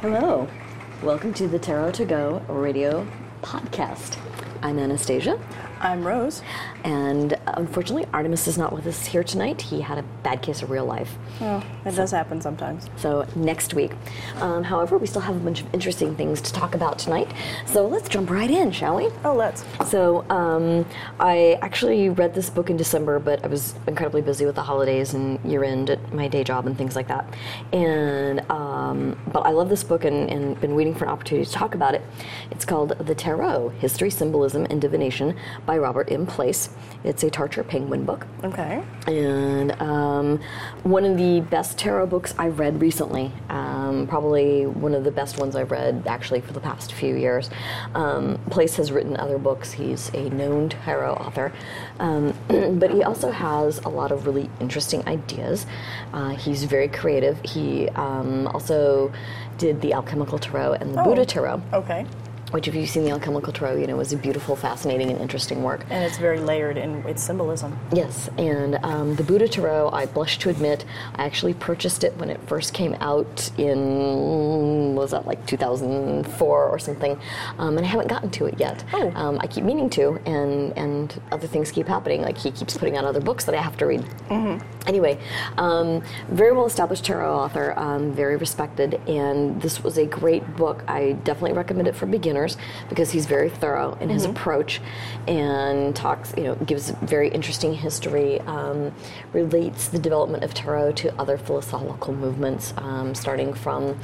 Hello. Welcome to the Tarot to Go radio podcast. I'm Anastasia, I'm Rose. and unfortunately, Artemis is not with us here tonight. He had a bad case of real life. Oh, it does happen sometimes. So, next week. Um, however, we still have a bunch of interesting things to talk about tonight. So, let's jump right in, shall we? Oh, let's. So, um, I actually read this book in December, but I was incredibly busy with the holidays and year end at my day job and things like that. And, um, but I love this book and, and been waiting for an opportunity to talk about it. It's called The Tarot History, Symbolism, and Divination by Robert M. Place. It's a Tarcher Penguin book Okay. and um, one of the best tarot books I've read recently. Um, probably one of the best ones I've read actually for the past few years. Um, Place has written other books. He's a known tarot author, um, but he also has a lot of really interesting ideas. Uh, he's very creative. He um, also did the alchemical tarot and the Buddha tarot, Okay. Which, if you've seen the alchemical tarot, you know is a beautiful, fascinating, and interesting work. And it's very layered in its symbolism. Yes, and um, the Buddha Tarot, I blush to admit, I actually purchased it when it first came out in, was that, like 2004 or something, um, and I haven't gotten to it yet. Oh. Um, I keep meaning to, and, and other things keep happening. Like he keeps putting out other books that I have to read. Anyway, um, very well established tarot author, um, very respected, and this was a great book. I definitely recommend it for beginners because he's very thorough in his approach and talks, you know, gives very interesting history, um, relates the development of tarot to other philosophical movements, um, starting from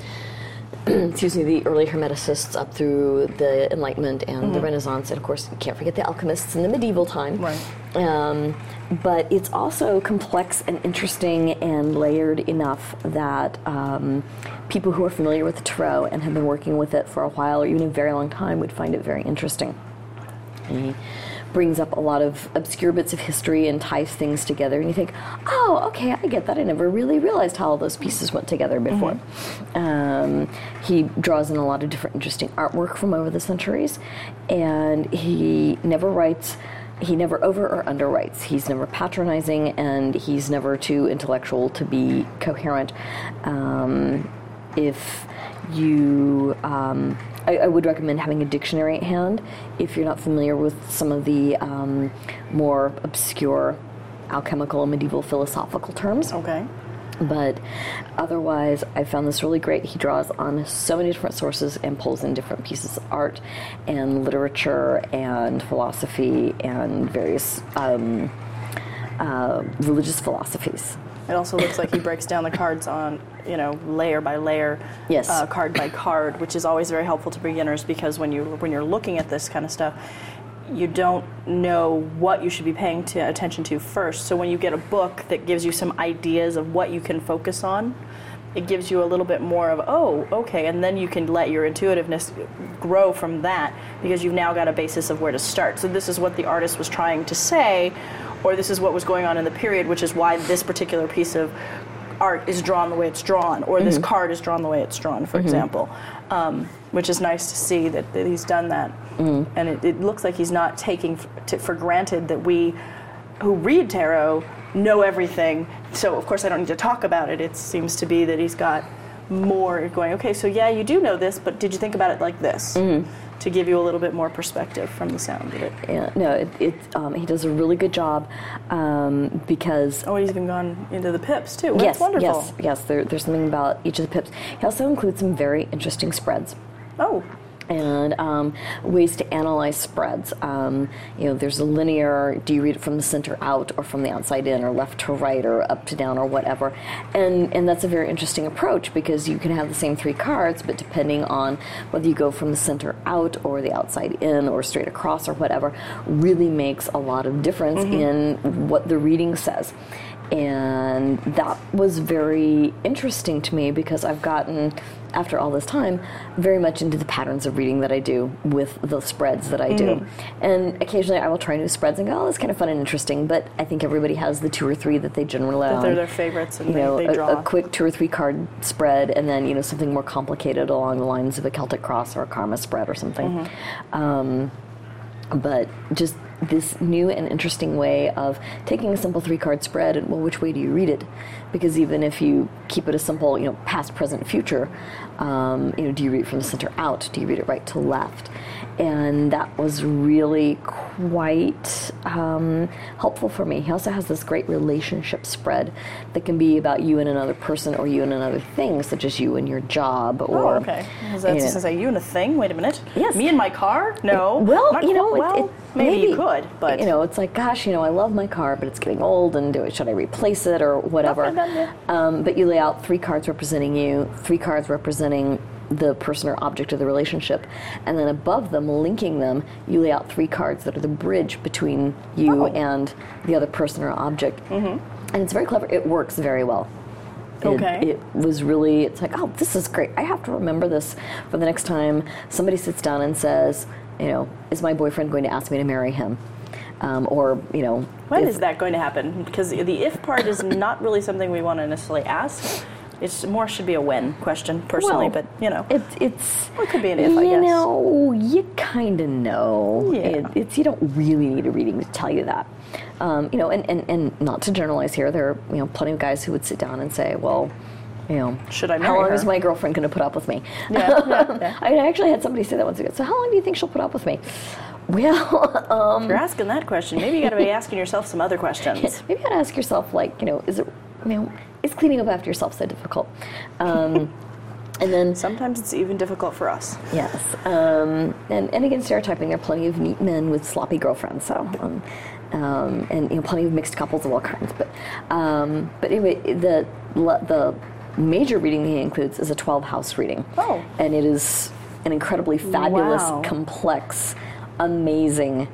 excuse me, the early Hermeticists up through the Enlightenment and the Renaissance, and of course, you can't forget the alchemists in the medieval time. Right. Um, but it's also complex and interesting and layered enough that um, people who are familiar with the tarot and have been working with it for a while or even a very long time would find it very interesting. He brings up a lot of obscure bits of history and ties things together, and you think, oh, okay, I get that. I never really realized how all those pieces went together before. Um, he draws in a lot of different interesting artwork from over the centuries, and he never writes. He never over or underwrites. He's never patronizing, and he's never too intellectual to be coherent. Um, if you um, I, I would recommend having a dictionary at hand if you're not familiar with some of the um, more obscure alchemical and medieval philosophical terms. Okay. but otherwise i found this really great. He draws on so many different sources and pulls in different pieces of art and literature and philosophy and various um, uh, religious philosophies It also looks like he breaks down the cards on, you know, layer by layer, Yes. uh, card by card, which is always very helpful to beginners because when you when you're looking at this kind of stuff, you don't know what you should be paying to, attention to first. So when you get a book that gives you some ideas of what you can focus on, it gives you a little bit more of oh okay, and then you can let your intuitiveness grow from that because you've now got a basis of where to start. So this is what the artist was trying to say, or this is what was going on in the period, which is why this particular piece of art is drawn the way it's drawn, or this mm-hmm. card is drawn the way it's drawn, for mm-hmm. example. Um, which is nice to see that, that he's done that. Mm-hmm. And it, it looks like he's not taking f- to, for granted that we who read tarot know everything. So, of course, I don't need to talk about it. It seems to be that he's got more going, okay, so yeah, you do know this, but did you think about it like this? To give you a little bit more perspective from the sound of it. Yeah, no, it, it, um, he does a really good job um, because Oh, he's even gone into the pips too. Yes, wonderful. yes, yes. There, there's something about each of the pips. He also includes some very interesting spreads Oh, and um, ways to analyze spreads. Um, you know, there's a linear. Do you read it from the center out, or from the outside in, or left to right, or up to down, or whatever? And and that's a very interesting approach because you can have the same three cards, but depending on whether you go from the center out, or the outside in, or straight across, or whatever, really makes a lot of difference in what the reading says. And that was very interesting to me because I've gotten, after all this time, very much into the patterns of reading that I do with the spreads that I do. And occasionally I will try new spreads and go, oh, that's kind of fun and interesting. But I think everybody has the two or three that they generally that they're their favorites and you know, they a- draw. a, quick two or three card spread, and then you know something more complicated along the lines of a Celtic cross or a Karma spread or something. Mm-hmm. Um, but just this new and interesting way of taking a simple three card spread and well which way do you read it because even if you keep it a simple, you know, past, present, future, um, you know, do you read it from the center out? Do you read it right to left? And that was really quite um, helpful for me. He also has this great relationship spread that can be about you and another person, or you and another thing, such as you and your job, or Oh, okay. Is that you know, say you and a thing? Wait a minute. Yes. Me and my car? No. well, you know, it- it, maybe, you could, but you know, it's like, gosh, you know, I love my car, but it's getting old, and do should I replace it or whatever? Okay, then, yeah. um, but you lay out three cards representing you, three cards representing the person or object of the relationship, and then above them, linking them, you lay out three cards that are the bridge between you Oh. and the other person or object. Mm-hmm. And it's very clever. It works very well. It, Okay. It was really, it's like, oh, this is great. I have to remember this for the next time somebody sits down and says, you know, is my boyfriend going to ask me to marry him? Um, or, you know, when if- is that going to happen? Because the if part is not really something we want to necessarily ask. It's more should be a when question personally, Well, but you know. It, it's. Well, it could be an if, I You guess. know, you kind of know. Yeah. It, it's you don't really need a reading to tell you that. Um, you know, and, and, and not to generalize here, there are you know plenty of guys who would sit down and say, well, you know, Should I how long her? is my girlfriend going to put up with me? Yeah, yeah, yeah. I actually had somebody say that once ago. So how long do you think she'll put up with me? Well, um, If you're asking that question, maybe you got to be asking yourself some other questions. maybe you got to ask yourself, like, you know, is it, you know, is cleaning up after yourself so difficult? Um, and then Sometimes it's even difficult for us. Yes, um, and and again, stereotyping. There are plenty of neat men with sloppy girlfriends. So, um, um, and you know, plenty of mixed couples of all kinds. But um, but anyway, the the major reading he includes is a twelve house reading. Oh. and it is an incredibly fabulous, Wow. complex, amazing.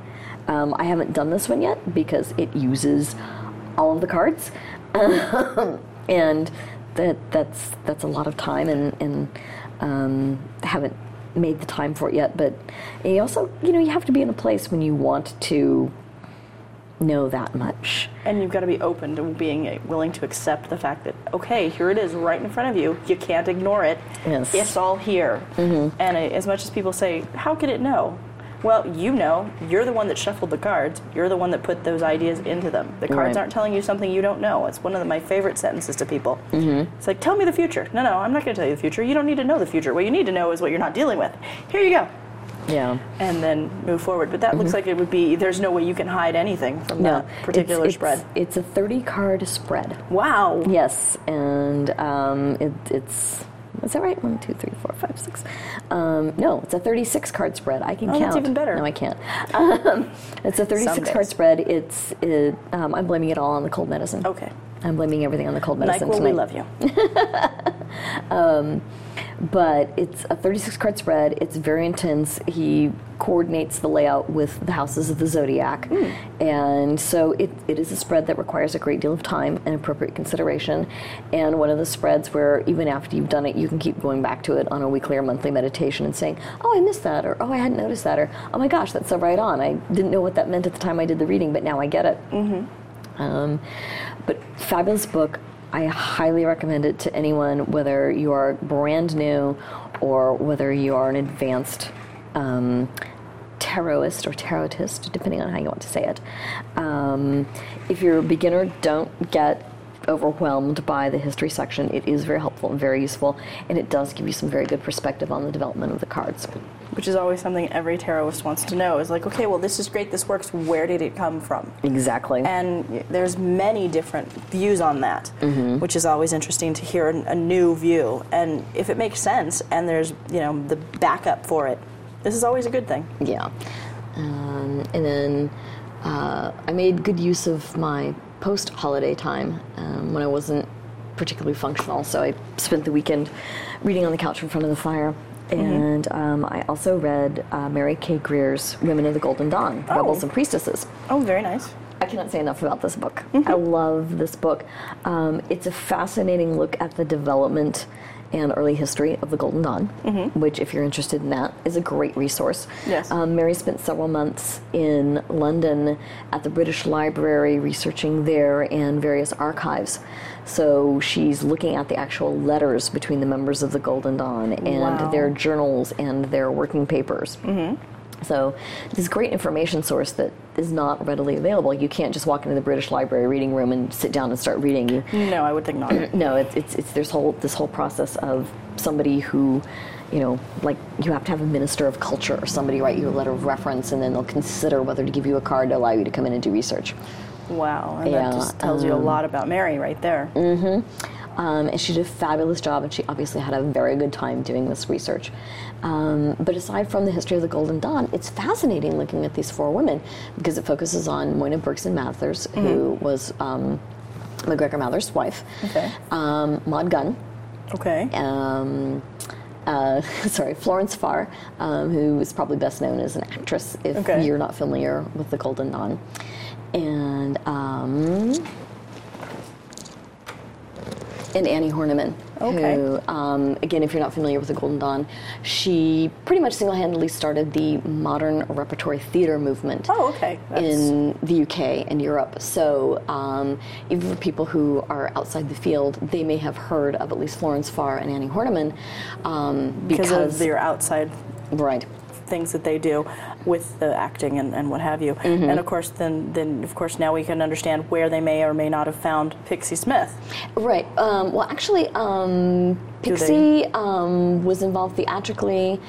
Um, I haven't done this one yet because it uses all of the cards, and that that's that's a lot of time, and and um, haven't made the time for it yet. But you also, you know, you have to be in a place when you want to know that much. And you've got to be open to being willing to accept the fact that, okay, here it is right in front of you. You can't ignore it. Yes. It's all here. Mm-hmm. And as much as people say, how could it know? Well, you know. You're the one that shuffled the cards. You're the one that put those ideas into them. The cards Right. aren't telling you something you don't know. It's one of the, my favorite sentences to people. Mm-hmm. It's like, tell me the future. No, no, I'm not going to tell you the future. You don't need to know the future. What you need to know is what you're not dealing with. Here you go. Yeah. And then move forward. But that looks like it would be, there's no way you can hide anything from Mm-hmm. No, that particular it's, spread. It's, it's a 30 card spread. Wow. Yes, and um, it, it's is that right? One, two, three, four, five, six. Um, no, it's a 36 card spread. I can Oh, count. that's even better. No, I can't. Um, it's a 36 Some card spread. It's it, um, I'm blaming it all on the cold medicine. Okay. I'm blaming everything on the cold medicine Nyquil, we tonight. love you. but it's a 36 card spread. It's very intense. He coordinates the layout with the houses of the zodiac, Hmm. and so it, it is a spread that requires a great deal of time and appropriate consideration. And one of the spreads where even after you've done it, you can keep going back to it on a weekly or monthly meditation and saying, "Oh, I missed that," or "Oh, I hadn't noticed that," or "Oh my gosh, that's so right on. I didn't know what that meant at the time I did the reading, but now I get it." Um, but fabulous book. I highly recommend it to anyone, whether you are brand new or whether you are an advanced um, tarotist or tarotist, depending on how you want to say it. Um, if you're a beginner, don't get overwhelmed by the history section. It is very helpful and very useful, and it does give you some very good perspective on the development of the cards. Which is always something every tarotist wants to know. Is like, okay, well, this is great. This works. Where did it come from? Exactly. And there's many different views on that, Mm-hmm. which is always interesting to hear a new view. And if it makes sense and there's you know the backup for it, this is always a good thing. Yeah. Um, and then uh, I made good use of my post holiday time um, when I wasn't particularly functional. So I spent the weekend reading on the couch in front of the fire. And um, I also read uh, Mary K. Greer's Women of the Golden Dawn, Rebels and Priestesses. Oh, very nice. I cannot say enough about this book. I love this book. Um, it's a fascinating look at the development and early history of the Golden Dawn, which, if you're interested in that, is a great resource. Yes. Um, Mary spent several months in London at the British Library researching there and various archives. So she's looking at the actual letters between the members of the Golden Dawn and Wow. their journals and their working papers So, this great information source that is not readily available. You can't just walk into the British Library reading room and sit down and start reading. You, No, I would think not. no, it's, it's, it's there's whole this whole process of somebody who, you know, like you have to have a minister of culture or somebody write you a letter of reference, and then they'll consider whether to give you a card to allow you to come in and do research. wow, and Yeah, that just tells you a um, lot about Mary right there. Mm-hmm. Um, and she did a fabulous job, and she obviously had a very good time doing this research. Um, but aside from the history of the Golden Dawn, it's fascinating looking at these four women because it focuses on Moina Bergson Mathers, who was um, MacGregor Mather's wife, Okay. um, Maud Gonne, Okay. um, uh, sorry, Florence Farr, um, who is probably best known as an actress if Okay. you're not familiar with the Golden Dawn. And um, and Annie Horniman, Okay. who, um, again, if you're not familiar with the Golden Dawn, she pretty much single-handedly started the modern repertory theater movement Oh, okay. That's- in the UK and Europe. So um, even for people who are outside the field, they may have heard of at least Florence Farr and Annie Horniman um, because, because, of their outside right. Things that they do with the acting and, and what have you. Mm-hmm. And of course, then, then of course now we can understand where they may or may not have found Pixie Smith. Right. Um, well, actually, um, Pixie um, was involved theatrically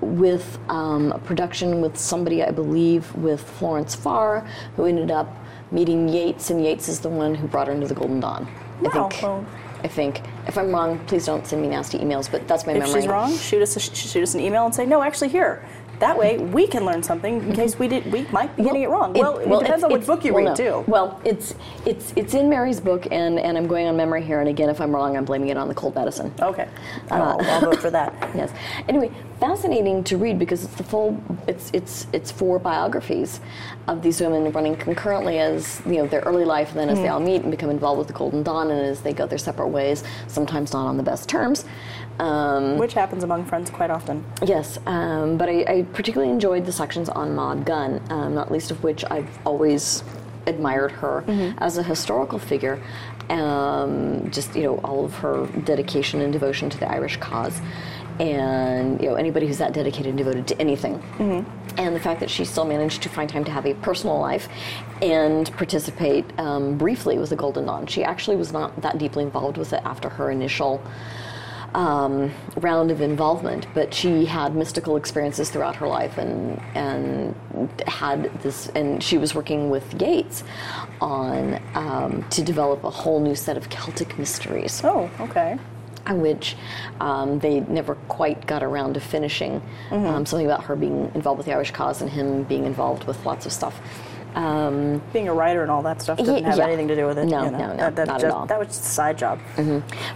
with um, a production with somebody, I believe, with Florence Farr, who ended up meeting Yeats, and Yeats is the one who brought her into the Golden Dawn. I think. well- I think. If I'm wrong, please don't send me nasty emails. But that's my If memory. she's wrong, shoot us a, shoot us an email and say no. Actually, here. That way, we can learn something in case we did we might be getting it wrong. well, it, depends on which book you well, read no. too. Well, it's it's it's in Mary's book, and and I'm going on memory here. And again, if I'm wrong, I'm blaming it on the cold medicine. Okay, uh, I'll, I'll vote for that. Yes. Anyway, fascinating to read because it's the full. It's it's it's four biographies of these women running concurrently as you know their early life, and then as they all meet and become involved with the Golden Dawn, and as they go their separate ways, sometimes not on the best terms. Um, Which happens among friends quite often. Yes, um, but I, I particularly enjoyed the sections on Maud Gonne, um, not least of which I've always admired her as a historical figure. Um, just you know, all of her dedication and devotion to the Irish cause, and you know, anybody who's that dedicated and devoted to anything. And the fact that she still managed to find time to have a personal life and participate um, briefly with the Golden Dawn. She actually was not that deeply involved with it after her initial um, round of involvement, but she had mystical experiences throughout her life, and and had this, and she was working with Yeats on um, to develop a whole new set of Celtic mysteries, Oh, okay. Which um, they never quite got around to finishing. Um, something about her being involved with the Irish cause and him being involved with lots of stuff. Um, Being a writer and all that stuff didn't Ye- have yeah. anything to do with it. No, you know. no, no, That, that not at all. That was just a side job.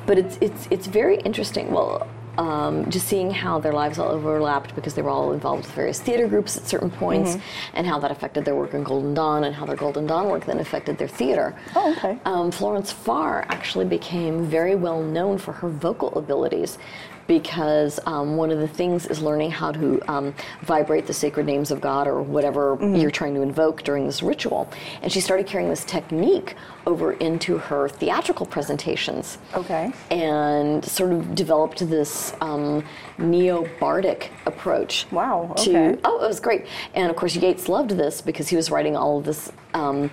but it's it's it's very interesting. Well, um, just seeing how their lives all overlapped because they were all involved with various theater groups at certain points, and how that affected their work in Golden Dawn, and how their Golden Dawn work then affected their theater. Oh, okay. Um, Florence Farr actually became very well known for her vocal abilities. Because um, one of the things is learning how to um, vibrate the sacred names of God or whatever you're trying to invoke during this ritual. And she started carrying this technique over into her theatrical presentations Okay. and sort of developed this um, neo-bardic approach. Wow, To okay. oh, it was great, and of course Yeats loved this because he was writing all of this. Um,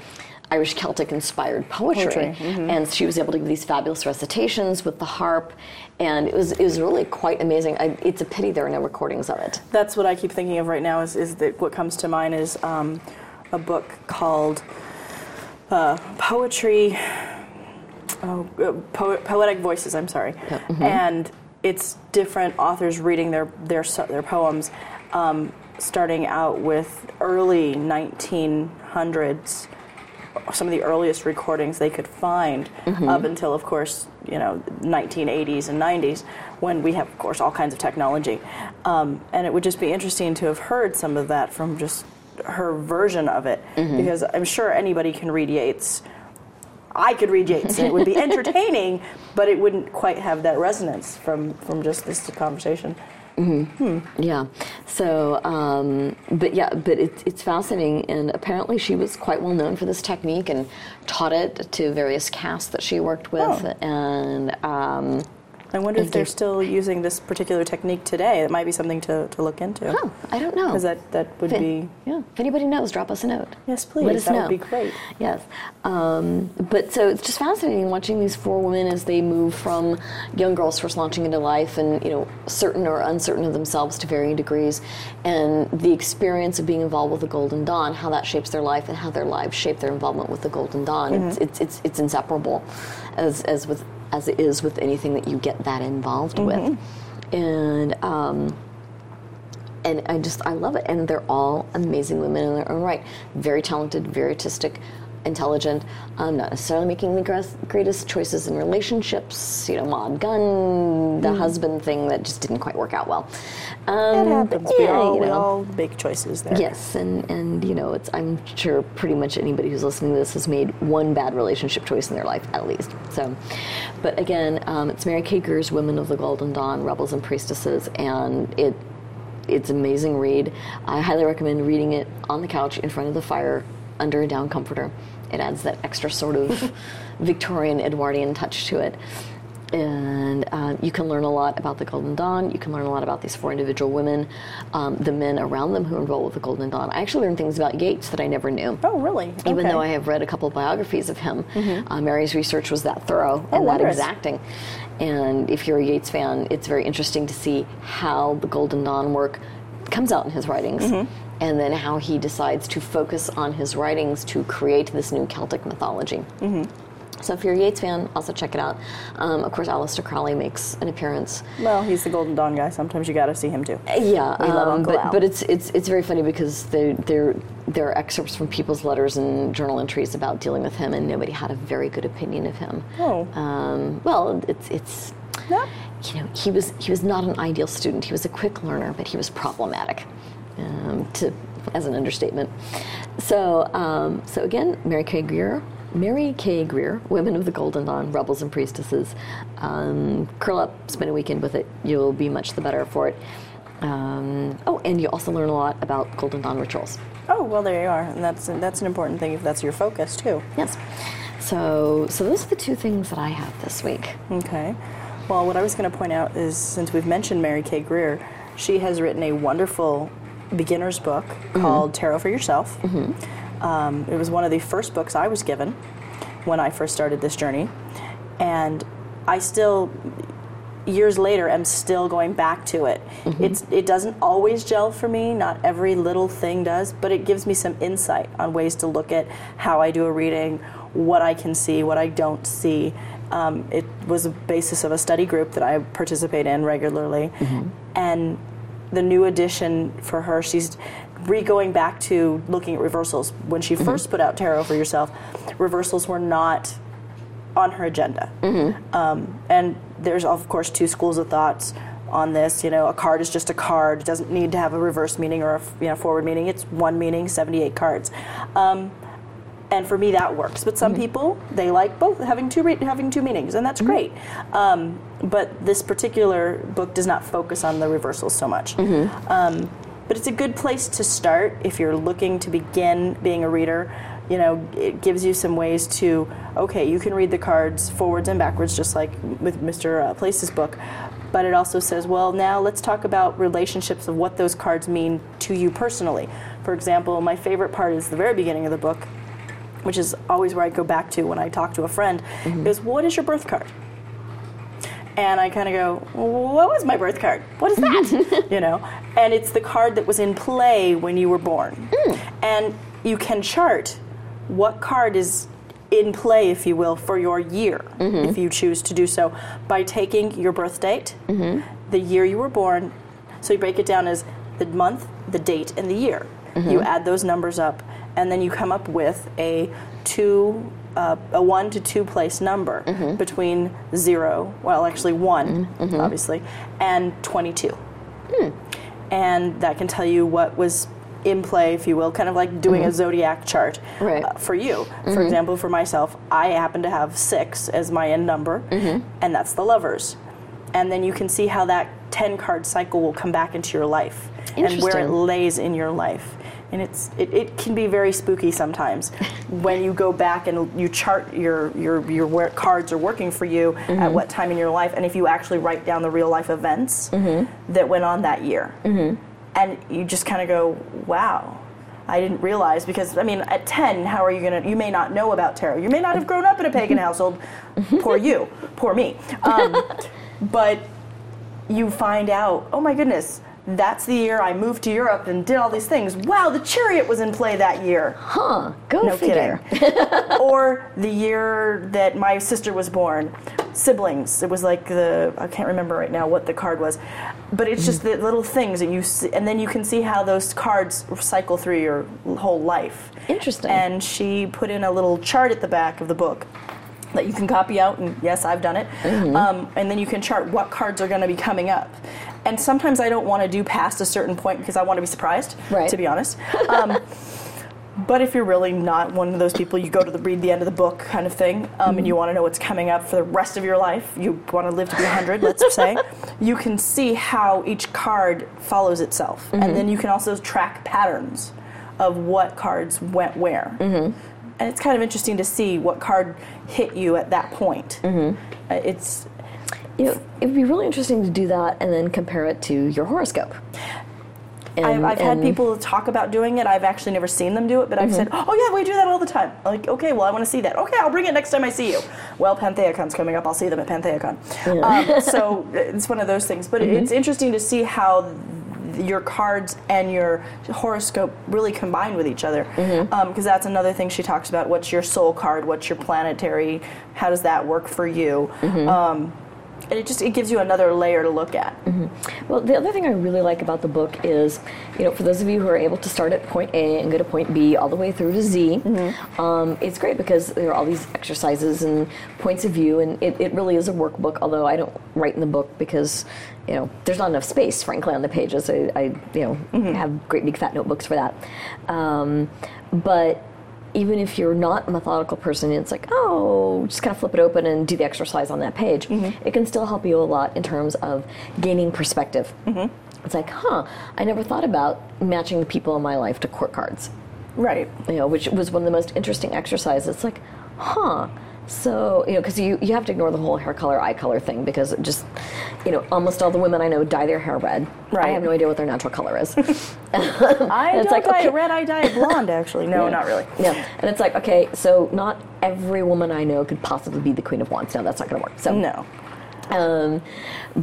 Irish Celtic inspired poetry, Poetry, mm-hmm. and she was able to give these fabulous recitations with the harp, and it was it was really quite amazing. I, it's a pity there are no recordings of it. That's what I keep thinking of right now. Is, is that what comes to mind is um, a book called uh, Poetry. Oh, uh, po- poetic voices. I'm sorry, and it's different authors reading their their their poems, um, starting out with early 1900s some of the earliest recordings they could find up until of course you know 1980s and 90s when we have of course all kinds of technology. Um, and it would just be interesting to have heard some of that from just her version of it because i'm sure anybody can read yeats. I could read yeats and it would be entertaining but it wouldn't quite have that resonance from from just this conversation Yeah. So, um, but yeah, but it's it's fascinating, and apparently she was quite well known for this technique and taught it to various casts that she worked with, Oh. and um, I wonder if they're give- still using this particular technique today. It might be something to, to look into. Oh, I don't know. Because that, that would If- be. Yeah. If anybody knows, drop us a note. Yes, please. Let us that know. would be great. Yes. Um, but so it's just fascinating watching these four women as they move from young girls first launching into life and, you know, certain or uncertain of themselves to varying degrees, and the experience of being involved with the Golden Dawn, how that shapes their life and how their lives shape their involvement with the Golden Dawn. It's, it's, it's, it's inseparable, as, as, with, as it is with anything that you get that involved with. And, um, and I just I love it. And they're all amazing women in their own right. Very talented, very artistic, intelligent. Um, not necessarily making the greatest choices in relationships. You know, Maud Gonne, the husband thing that just didn't quite work out well. Um, It happens. we, yeah, all, you we all make choices there. Yes, and, and you know, it's I'm sure pretty much anybody who's listening to this has made one bad relationship choice in their life at least. So, but again, um, it's Mary K. Greer's Women of the Golden Dawn, Rebels and Priestesses, and it it's amazing read. I highly recommend reading it on the couch in front of the fire under a down comforter. It adds that extra sort of Victorian Edwardian touch to it. And uh, you can learn a lot about the Golden Dawn. You can learn a lot about these four individual women, um, the men around them who are involved with the Golden Dawn. I actually learned things about Yeats that I never knew. Oh, really? Even Okay. Mm-hmm. though I have read a couple of biographies of him, uh, Mary's research was that thorough Oh, and that exacting. And if you're a Yeats fan, it's very interesting to see how the Golden Dawn work comes out in his writings. Mm-hmm. And then how he decides to focus on his writings to create this new Celtic mythology. Mm-hmm. So if you're a Yeats fan, also check it out. Um, of course, Aleister Crowley makes an appearance. Well, he's the Golden Dawn guy. Sometimes you got to see him too. Yeah, We love um, Uncle but, Al. but it's it's it's very funny because there there there are excerpts from people's letters and journal entries about dealing with him, and nobody had a very good opinion of him. Oh. Um, well, it's it's Yeah. you know he was he was not an ideal student. He was a quick learner, but he was problematic. Um, to as an understatement. So um, so again, Mary K. Greer. Mary K. Greer, Women of the Golden Dawn, Rebels and Priestesses. Um, curl up, spend a weekend with it. You'll be much the better for it. Um, oh, and you also learn a lot about Golden Dawn rituals. Oh, well, there you are. And that's, that's an important thing if that's your focus too. Yes. So, so those are the two things that I have this week. Okay. Well, what I was going to point out is since we've mentioned Mary K. Greer, she has written a wonderful beginner's book called Tarot for Yourself. Um, it was one of the first books I was given when I first started this journey. And I still, years later, am still going back to it. It's, it doesn't always gel for me, not every little thing does, but it gives me some insight on ways to look at how I do a reading, what I can see, what I don't see. Um, it was a basis of a study group that I participate in regularly. And the new addition for her, she's re going back to looking at reversals. When she first put out Tarot for Yourself, reversals were not on her agenda. Um, and there's, of course, two schools of thoughts on this. You know, a card is just a card, it doesn't need to have a reverse meaning or a you know, forward meaning. It's one meaning, 78 cards. Um, and for me that works. But some people they like both having two re- having two meanings and that's great. Um, but this particular book does not focus on the reversals so much. Um, but it's a good place to start if you're looking to begin being a reader. You know it gives you some ways to okay you can read the cards forwards and backwards just like with mr uh, place's book. But it also says well now let's talk about relationships of what those cards mean to you personally. For example my favorite part is the very beginning of the book which is always where I go back to when I talk to a friend, mm-hmm. is what is your birth card? And I kind of go, what was my birth card? What is that? you know, and it's the card that was in play when you were born, mm. and you can chart what card is in play, if you will, for your year, mm-hmm. if you choose to do so, by taking your birth date, mm-hmm. the year you were born. So you break it down as the month, the date, and the year. You add those numbers up, and then you come up with a two, uh, a one to two place number mm-hmm. between zero, well, actually one, mm-hmm. obviously, and 22. Hmm. And that can tell you what was in play, if you will, kind of like doing a mm-hmm. zodiac chart Right. uh, for you. For example, for myself, I happen to have six as my end number, and that's the lovers. And then you can see how that 10 card cycle will come back into your life and where it lays in your life. And it's it, it can be very spooky sometimes. When you go back and you chart your your your where cards are working for you Mm-hmm. at what time in your life and if you actually write down the real life events Mm-hmm. that went on that year. And you just kind of go wow I didn't realize because I mean at 10 how are you going to you may not know about tarot. You may not have grown up in a pagan household. Poor you. Poor me. Um, but you find out, oh my goodness, that's the year I moved to Europe and did all these things. Wow, the chariot was in play that year. Huh, go No figure. kidding. or the year that my sister was born. Siblings. It was like the I can't remember right now what the card was, but it's just the little things that you see, and then you can see how those cards cycle through your whole life. Interesting. And she put in a little chart at the back of the book that you can copy out, and yes, I've done it. Mm-hmm. Um, and then you can chart what cards are going to be coming up. And sometimes I don't want to do past a certain point because I want to be surprised, Right. to be honest. Um, but if you're really not one of those people, you go to the read the end of the book kind of thing, um, and you want to know what's coming up for the rest of your life. You want to live to be 100, let's say. You can see how each card follows itself, and then you can also track patterns of what cards went where. And it's kind of interesting to see what card hit you at that point. Uh, it's You know, it would be really interesting to do that and then compare it to your horoscope. And, I've, I've had people talk about doing it. I've actually never seen them do it, but I've mm-hmm. said, "Oh yeah, we do that all the time." Like, okay, well, I want to see that. Okay, I'll bring it next time I see you. Well, Pantheacon's coming up. I'll see them at Pantheacon. Um, so it's one of those things. But mm-hmm. it's interesting to see how th- your cards and your horoscope really combine with each other, mm-hmm. um, because that's another thing she talks about. What's your soul card? What's your planetary? How does that work for you? Um, and it just it gives you another layer to look at. Well, the other thing I really like about the book is, you know, for those of you who are able to start at point A and go to point B all the way through to Z, um, it's great because there are all these exercises and points of view, and it, it really is a workbook. Although I don't write in the book because, you know, there's not enough space, frankly, on the pages. I, I you know, have great big fat notebooks for that. Um, but even if you're not a methodical person, it's like, oh, just kind of flip it open and do the exercise on that page. Mm-hmm. It can still help you a lot in terms of gaining perspective. Mm-hmm. It's like, huh, I never thought about matching the people in my life to court cards, Right. you know, which was one of the most interesting exercises. It's like, huh. So, you know, because you, you have to ignore the whole hair color, eye color thing because just, you know, almost all the women I know dye their hair red. Right. I have no idea what their natural color is. I don't like, dye okay. it red. I dye it blonde. Actually, no, Yeah. not really. Yeah, and it's like, okay, so not every woman I know could possibly be the Queen of Wands. No, that's not going to work. So No. um,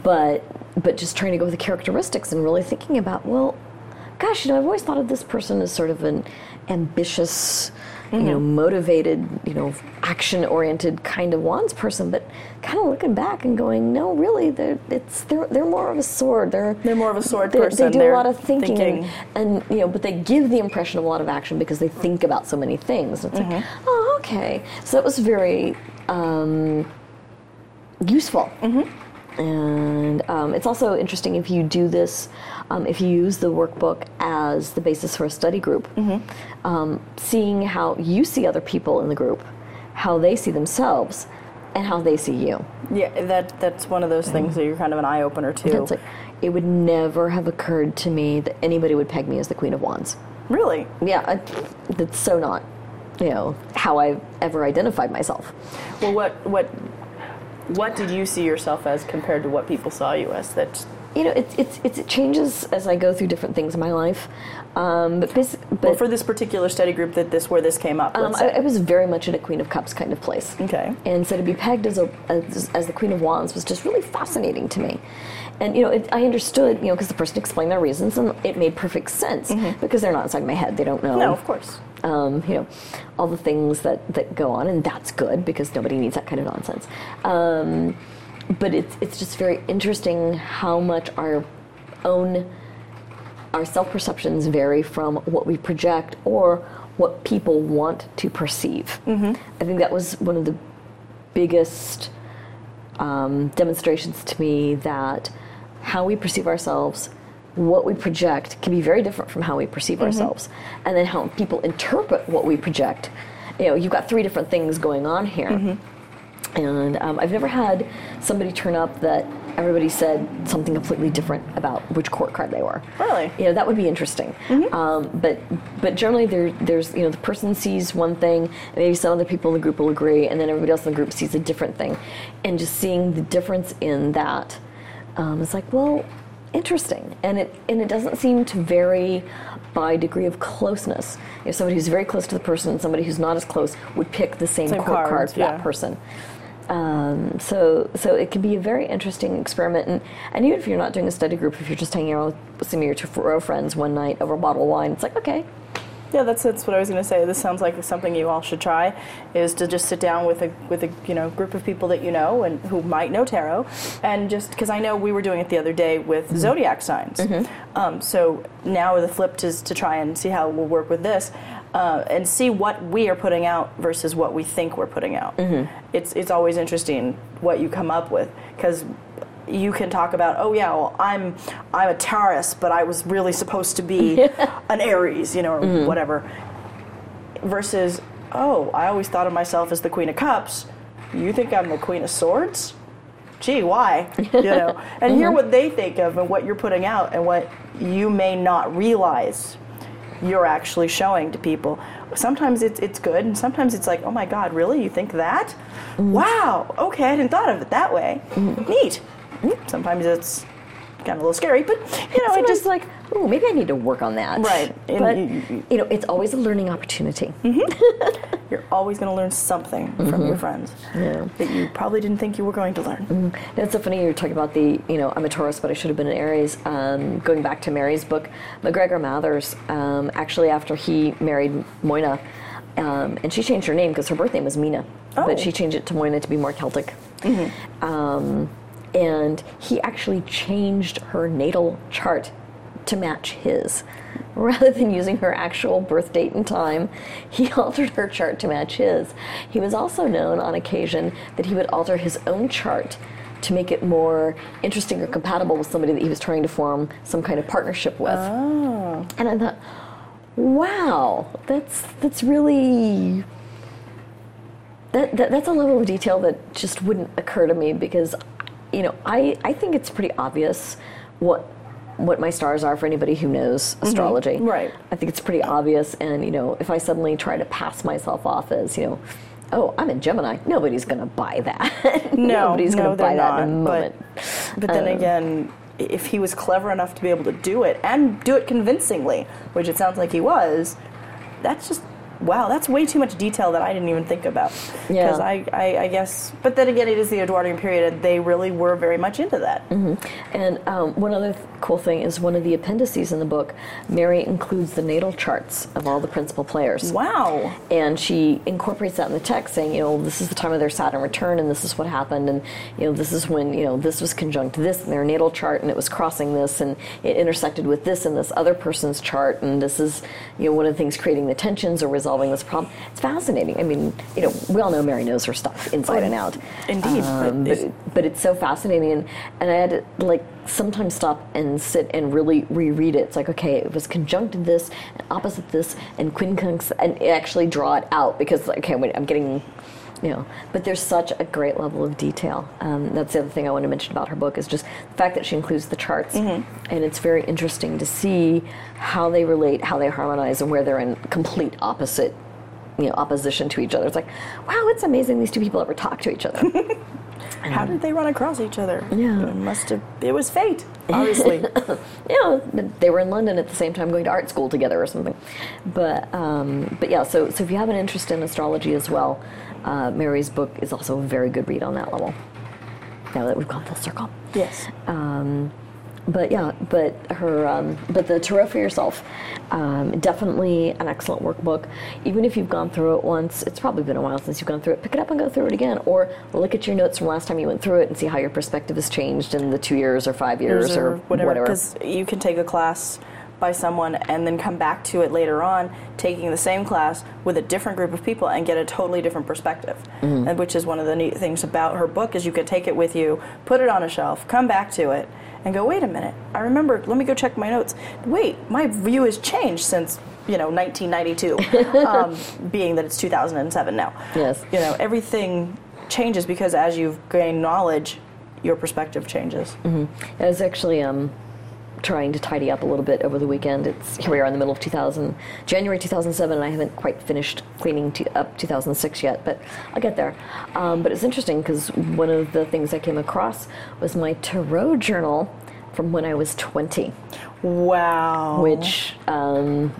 but but just trying to go with the characteristics and really thinking about, well, gosh, you know, I've always thought of this person as sort of an ambitious, you know, mm-hmm. motivated, you know, action-oriented kind of wands person, but kind of looking back and going, no, really, they're it's they're they're more of a sword. They're They're more of a sword they, person. They do They're a lot of thinking, thinking. And, and you know, but they give the impression of a lot of action because they think about so many things. It's like, mm-hmm. oh, okay. So that was very um, useful. Mm-hmm. And um, it's also interesting if you do this, um, if you use the workbook as the basis for a study group, um, seeing how you see other people in the group, how they see themselves, and how they see you. Yeah, that that's one of those things that you're kind of an eye opener to. Like, it would never have occurred to me that anybody would peg me as the Queen of Wands. really? Yeah, I, that's so not, you know, how I've ever identified myself. Well, what what what did you see yourself as compared to what people saw you as? That You know, it's it's, it's it changes as I go through different things in my life. Um, but basi- but well, for this particular study group, that this where this came up. um, I. I was very much in a Queen of Cups kind of place. Okay. And so to be pegged as a as, as the Queen of Wands was just really fascinating to me. And you know, it, I understood, you know, because the person explained their reasons, and it made perfect sense because they're not inside my head. They don't know. Mm-hmm. no, of course. Um, you know, all the things that, that go on, and that's good because nobody needs that kind of nonsense. Um, but it's it's just very interesting how much our own our self perceptions vary from what we project or what people want to perceive. Mm-hmm. I think that was one of the biggest um, demonstrations to me that how we perceive ourselves, what we project, can be very different from how we perceive ourselves, and then how people interpret what we project. You know, you've got three different things going on here. And um, I've never had somebody turn up that everybody said something completely different about which court card they were. Really? You know, that would be interesting. Um, but but generally, there, there's you know the person sees one thing, maybe some other people in the group will agree, and then everybody else in the group sees a different thing, and just seeing the difference in that, um, it's like well, interesting, and it and it doesn't seem to vary by degree of closeness. If somebody who's very close to the person and somebody who's not as close would pick the same, Same court card for yeah. that person. Um, so, so it can be a very interesting experiment, and, and even if you're not doing a study group, if you're just hanging out with some of your Tarot friends one night over a bottle of wine, it's like okay, Yeah, that's that's what I was going to say. This sounds like something you all should try, is to just sit down with a with a you know group of people that you know and who might know tarot, and just because I know we were doing it the other day with zodiac signs. Um, so now the flip is to try and see how it will work with this. Uh, and see what we are putting out versus what we think we're putting out. It's it's always interesting what you come up with because you can talk about, oh yeah, well, I'm I'm a Taurus, but I was really supposed to be an Aries, you know, or mm-hmm. whatever. Versus, oh, I always thought of myself as the Queen of Cups. You think I'm the Queen of Swords? Gee, why? You know, and hear mm-hmm. what they think of and what you're putting out and what you may not realize you're actually showing to people. Sometimes it's it's good, and sometimes it's like, oh my God, really? You think that? Mm-hmm. Wow. Okay, I hadn't thought of it that way. Neat. Sometimes it's kind of a little scary, but you know, it it's just like, oh, maybe I need to work on that. Right. And But you- you- you know, it's always a learning opportunity. you're always going to learn something from your friends Yeah. that you probably didn't think you were going to learn. And it's so funny you're talking about the, you know, I'm a Taurus, but I should have been an Aries. Um, going back to Mary's book, MacGregor Mathers, um, actually, after he married Moina, um, and she changed her name because her birth name was Mina, Oh. but she changed it to Moina to be more Celtic. And he actually changed her natal chart to match his. Rather than using her actual birth date and time, he altered her chart to match his. He was also known on occasion that he would alter his own chart to make it more interesting or compatible with somebody that he was trying to form some kind of partnership with. Oh. And I thought, wow, that's that's really that, that that's a level of detail that just wouldn't occur to me because you know I, I think it's pretty obvious what what my stars are for anybody who knows mm-hmm. astrology. Right. i think it's pretty obvious and you know if i suddenly try to pass myself off as you know oh i'm a gemini nobody's going to buy that. No, nobody's no, going to buy they're that in a moment. But, but then um, again, if he was clever enough to be able to do it and do it convincingly, which it sounds like he was, that's just wow. That's way too much detail that I didn't even think about. Yeah. Because I, I, I guess, but then again, it is the Edwardian period, and they really were very much into that. And um, one other th- cool thing is one of the appendices in the book, Mary includes the natal charts of all the principal players. Wow. And she incorporates that in the text, saying, you know, this is the time of their Saturn return, and this is what happened, and you know, this is when you know this was conjunct this in their natal chart, and it was crossing this, and it intersected with this in this other person's chart, and this is you know one of the things creating the tensions or resolving this problem. It's fascinating. I mean, you know, we all know Mary knows her stuff inside and out. Indeed, but Um, it's- but, but it's so fascinating, and, and I had to like sometimes stop and sit and really reread it. It's like, okay, it was conjunct this, and opposite this, and quincunx, and actually draw it out because, okay, wait, I'm getting, you know. But there's such a great level of detail. Um, that's the other thing I want to mention about her book is just the fact that she includes the charts, and it's very interesting to see how they relate, how they harmonize, and where they're in complete opposite. You know, opposition to each other. It's like, wow, it's amazing these two people ever talk to each other. How did they run across each other? Yeah. It must have, it was fate, obviously. know, they were in London at the same time going to art school together or something. But um, but yeah, so so if you have an interest in astrology as well, uh, Mary's book is also a very good read on that level. Now that we've gone full circle. yes. Um, but yeah, but her, um, but the Tarot for Yourself, um, definitely an excellent workbook. Even if you've gone through it once, it's probably been a while since you've gone through it. Pick it up and go through it again, or look at your notes from last time you went through it and see how your perspective has changed in the two years or five years or, whatever. whatever. Because you can take a class by someone and then come back to it later on, taking the same class with a different group of people and get a totally different perspective. Mm-hmm. And which is one of the neat things about her book is you can take it with you, put it on a shelf, come back to it, and go, wait a minute, I remember. Let me go check my notes. Wait, my view has changed since you know 1992, um, being that it's 2007 now. Yes. You know everything changes because as you've gained knowledge your perspective changes. I was actually um, trying to tidy up a little bit over the weekend. It's here we are in the middle of 2000, January 2007, and I haven't quite finished cleaning up 2006 yet, but I'll get there. Um, but it's interesting because one of the things I came across was my tarot journal from when I was 20, Wow. which um,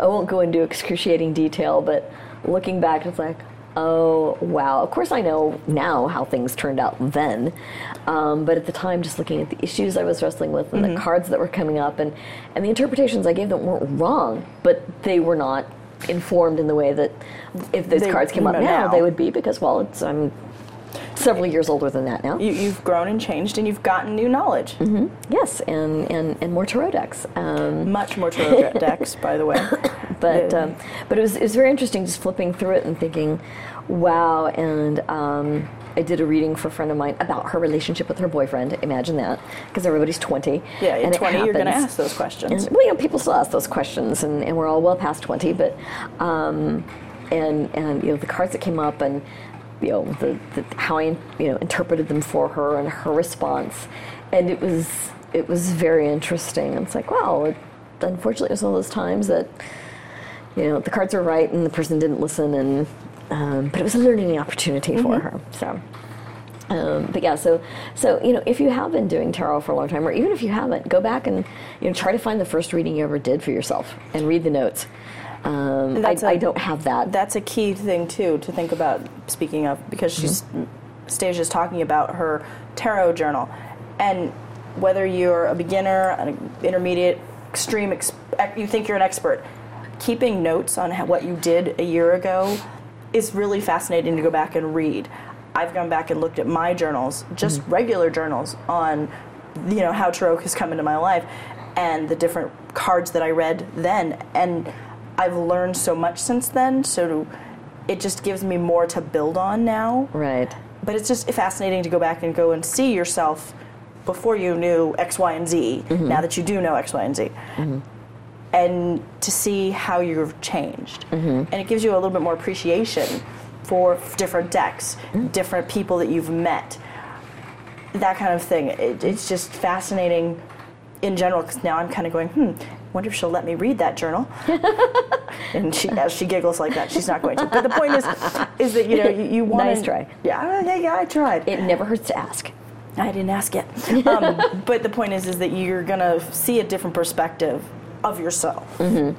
I won't go into excruciating detail, but looking back, it's like. Oh wow! Of course, I know now how things turned out then, um, but at the time, just looking at the issues I was wrestling with and the cards that were coming up, and and the interpretations I gave them weren't wrong, but they were not informed in the way that if those They- cards came up now, now. they would be because well, it's I'm several years older than that now. you, you've grown and changed, and you've gotten new knowledge. Yes, and and and more tarot decks. Um, Much more tarot de- decks, by the way. but um, but it was it was very interesting just flipping through it and thinking, wow. And um, I did a reading for a friend of mine about her relationship with her boyfriend. Imagine that, because everybody's twenty. Yeah, at and it 20, you're going to ask those questions. And well, you know, people still ask those questions, and, and we're all well past twenty. But um, and and you know the cards that came up and you know the, the how I you know interpreted them for her and her response, and it was it was very interesting. It's like wow, it, unfortunately, it was one of those times that you know the cards were right and the person didn't listen, and um, but it was a learning opportunity for her. So. Um, but yeah, so so you know, if you have been doing tarot for a long time, or even if you haven't, go back and you know try to find the first reading you ever did for yourself and read the notes. Um, I, a- I don't have that. That's a key thing too to think about. Speaking of, because she's Stasia's talking about her tarot journal, and whether you're a beginner, an intermediate, extreme, ex- you think you're an expert, keeping notes on how, what you did a year ago is really fascinating to go back and read. I've gone back and looked at my journals, just regular journals on, you know, how tarot has come into my life, and the different cards that I read then, and I've learned so much since then. So it just gives me more to build on now. right. But it's just fascinating to go back and go and see yourself before you knew X, Y, and Z. Mm-hmm. Now that you do know X, Y, and Z, mm-hmm. and to see how you've changed, mm-hmm. and it gives you a little bit more appreciation for different decks, different people that you've met, that kind of thing. It, it's just fascinating in general because now I'm kind of going, hmm, wonder if she'll let me read that journal. and she, as she giggles like that, she's not going to. But the point is, is that you know you, you want Nice try. Yeah, yeah, yeah, I tried. It never hurts to ask. I didn't ask yet. Um, but the point is, is that you're gonna see a different perspective of yourself.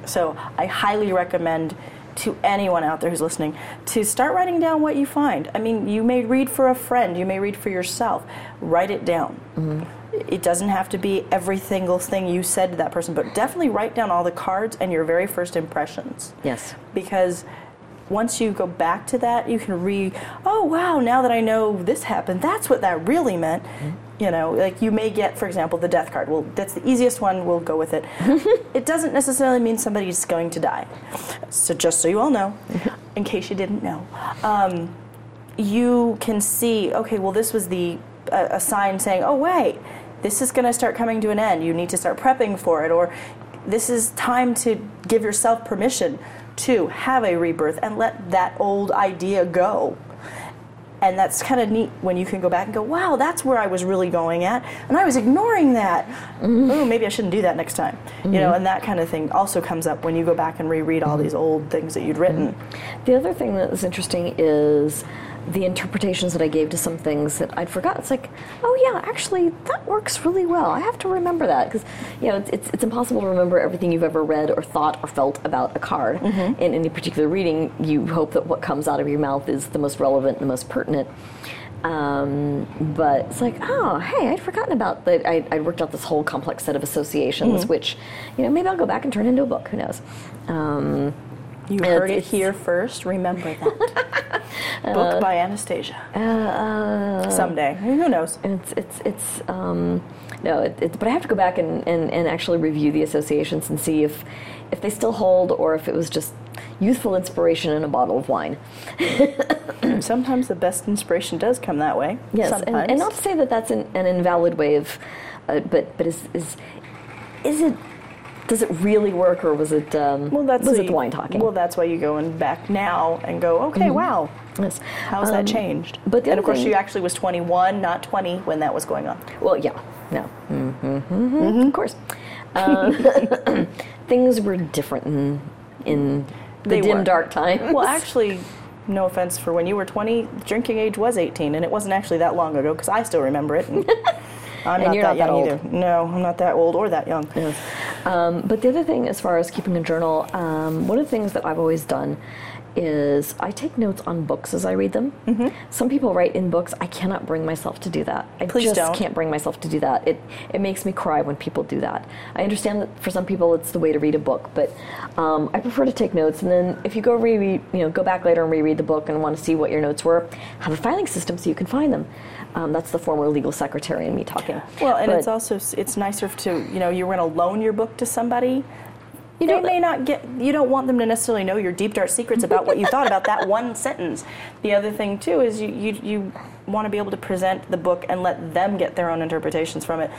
So I highly recommend to anyone out there who's listening to start writing down what you find. I mean, you may read for a friend, you may read for yourself. Write it down. It doesn't have to be every single thing you said to that person, but definitely write down all the cards and your very first impressions Yes. because once you go back to that, you can re, oh wow, now that I know this happened, that's what that really meant. You know, like you may get, for example, the death card. Well, that's the easiest one, we'll go with it. it doesn't necessarily mean somebody's going to die. So, just so you all know, in case you didn't know, um, you can see, okay, well, this was the a, a sign saying, oh, wait, this is going to start coming to an end. You need to start prepping for it, or this is time to give yourself permission to have a rebirth and let that old idea go. And that's kind of neat when you can go back and go, wow, that's where I was really going at, and I was ignoring that. Oh, maybe I shouldn't do that next time. You know, mm-hmm. and that kind of thing also comes up when you go back and reread all these old things that you'd written. Mm-hmm. The other thing that is interesting is the interpretations that I gave to some things that I'd forgot. It's like, oh yeah, actually that works really well. I have to remember that because you know it's, it's, it's impossible to remember everything you've ever read or thought or felt about a card in any particular reading. You hope that what comes out of your mouth is the most relevant, the most pertinent. Um, but it's like, oh, hey, I'd forgotten about that. I, I'd worked out this whole complex set of associations, which, you know, maybe I'll go back and turn into a book. Who knows? Um, You It's- heard it here first. Remember that. Book by Anastasia. uh, Someday. Who knows? It's it's it's um, no, it, it, but I have to go back and, and, and actually review the associations and see if if they still hold or if it was just youthful inspiration in a bottle of wine. Sometimes the best inspiration does come that way. Yes, Sometimes. and, and not to say that that's an, an invalid way of, uh, but but is is is it? Does it really work, or was it? Um, well, that's was it you- wine talking? Well, that's why you go and back now and go, okay, Mm-hmm. wow, Yes. How's Um, that changed? but and of course, thing- she actually was 21, not 20, when that was going on. Well, yeah, no, mm-hmm, of course. Um, things were different in, in the They dim, were. dark times. Well, actually, no offense for when you were 20, drinking age was 18, and it wasn't actually that long ago because I still remember it. And I'm And not you're that not that young old. either. No, I'm not that old or that young. Yes. Um, but the other thing, as far as keeping a journal, um, one of the things that I've always done is I take notes on books as I read them. Some people write in books. I cannot bring myself to do that. I Please just don't. can't bring myself to do that. It it makes me cry when people do that. I understand that for some people it's the way to read a book, but um, I prefer to take notes. And then if you go reread, you know, go back later and reread the book and want to see what your notes were, have a filing system so you can find them. Um, that's the former legal secretary and me talking. Well, and But- it's also it's nicer to you know you're going to loan your book to somebody. You they know, may not get. You don't want them to necessarily know your deep dark secrets about what you thought about that one sentence. The other thing too is you you, you want to be able to present the book and let them get their own interpretations from it.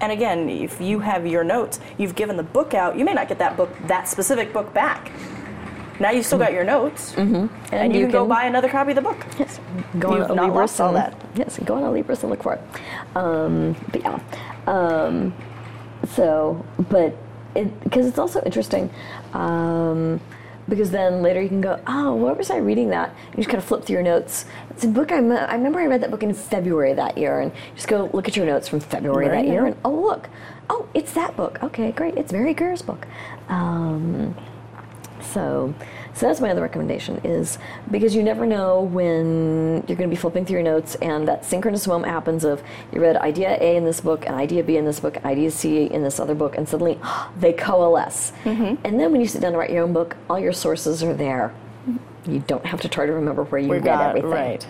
And again, if you have your notes, you've given the book out. You may not get that book, that specific book back. Now you've still got your notes, mm-hmm. and, you, you can, go buy another copy of the book. Yes, go You've on not Alibris lost all that. Yes, go on Alibris and look for it. Um, but yeah, um, so but it because it's also interesting. Um, because then later you can go, oh, where was I reading that? You just kind of flip through your notes. It's a book I, me- I remember I read that book in February that year, and just go look at your notes from February Right, that year, and oh look, oh it's that book. Okay, great, it's Mary Greer's book. Um, so, so that's my other recommendation is because you never know when you're going to be flipping through your notes and that synchronous moment happens of you read idea A in this book and idea B in this book and idea C in this other book and suddenly they coalesce. Mm-hmm. And then when you sit down to write your own book, all your sources are there. You don't have to try to remember where you We read got- everything. right.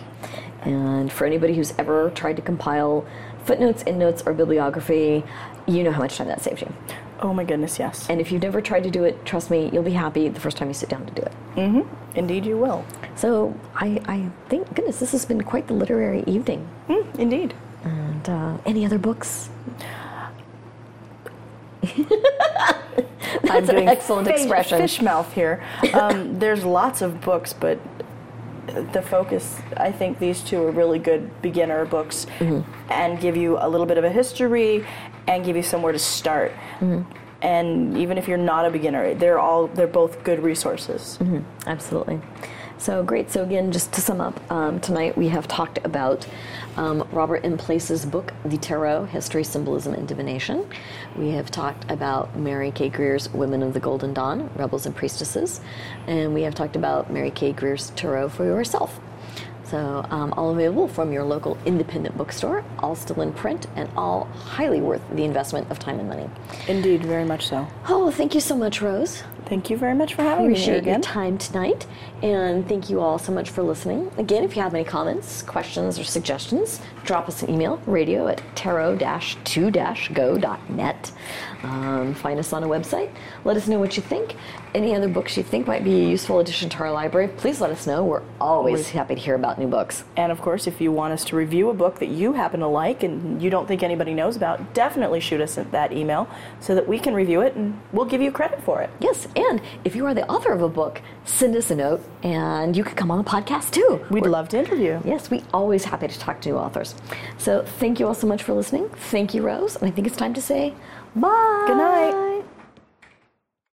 And for anybody who's ever tried to compile footnotes, endnotes, or bibliography, you know how much time that saves you. Oh my goodness, yes. And if you've never tried to do it, trust me, you'll be happy the first time you sit down to do it. Indeed, you will. So I, I think, goodness, this has been quite the literary evening. Hmm, indeed. And uh, any other books? I'm an excellent fish, expression. Fish mouth here. Um, there's lots of books, but the focus, I think these two are really good beginner books Mm-hmm. and give you a little bit of a history and give you somewhere to start. Mm-hmm. And even if you're not a beginner, they're all they're both good resources. Absolutely. So great. So again, just to sum up, um, tonight we have talked about um, Robert M. Place's book, The Tarot: History, Symbolism, and Divination. We have talked about Mary K. Greer's Women of the Golden Dawn: Rebels and Priestesses, and we have talked about Mary K. Greer's Tarot for Yourself. So, um, all available from your local independent bookstore, all still in print, and all highly worth the investment of time and money. Indeed, very much so. Oh, thank you so much, Rose. Thank you very much for having me here Appreciate your again. time tonight, and thank you all so much for listening. Again, if you have any comments, questions, or suggestions, drop us an email, radio at tarot-2-go.net. Um, find us on a website. Let us know what you think. Any other books you think might be a useful addition to our library, please let us know. We're always happy to hear about new books. And of course, if you want us to review a book that you happen to like and you don't think anybody knows about, definitely shoot us that email so that we can review it and we'll give you credit for it. Yes, and if you are the author of a book, send us a note, and you could come on the podcast too. We'd We're- love to interview. Yes, we always happy to talk to new authors. So thank you all so much for listening. Thank you, Rose. And I think it's time to say bye. Good night.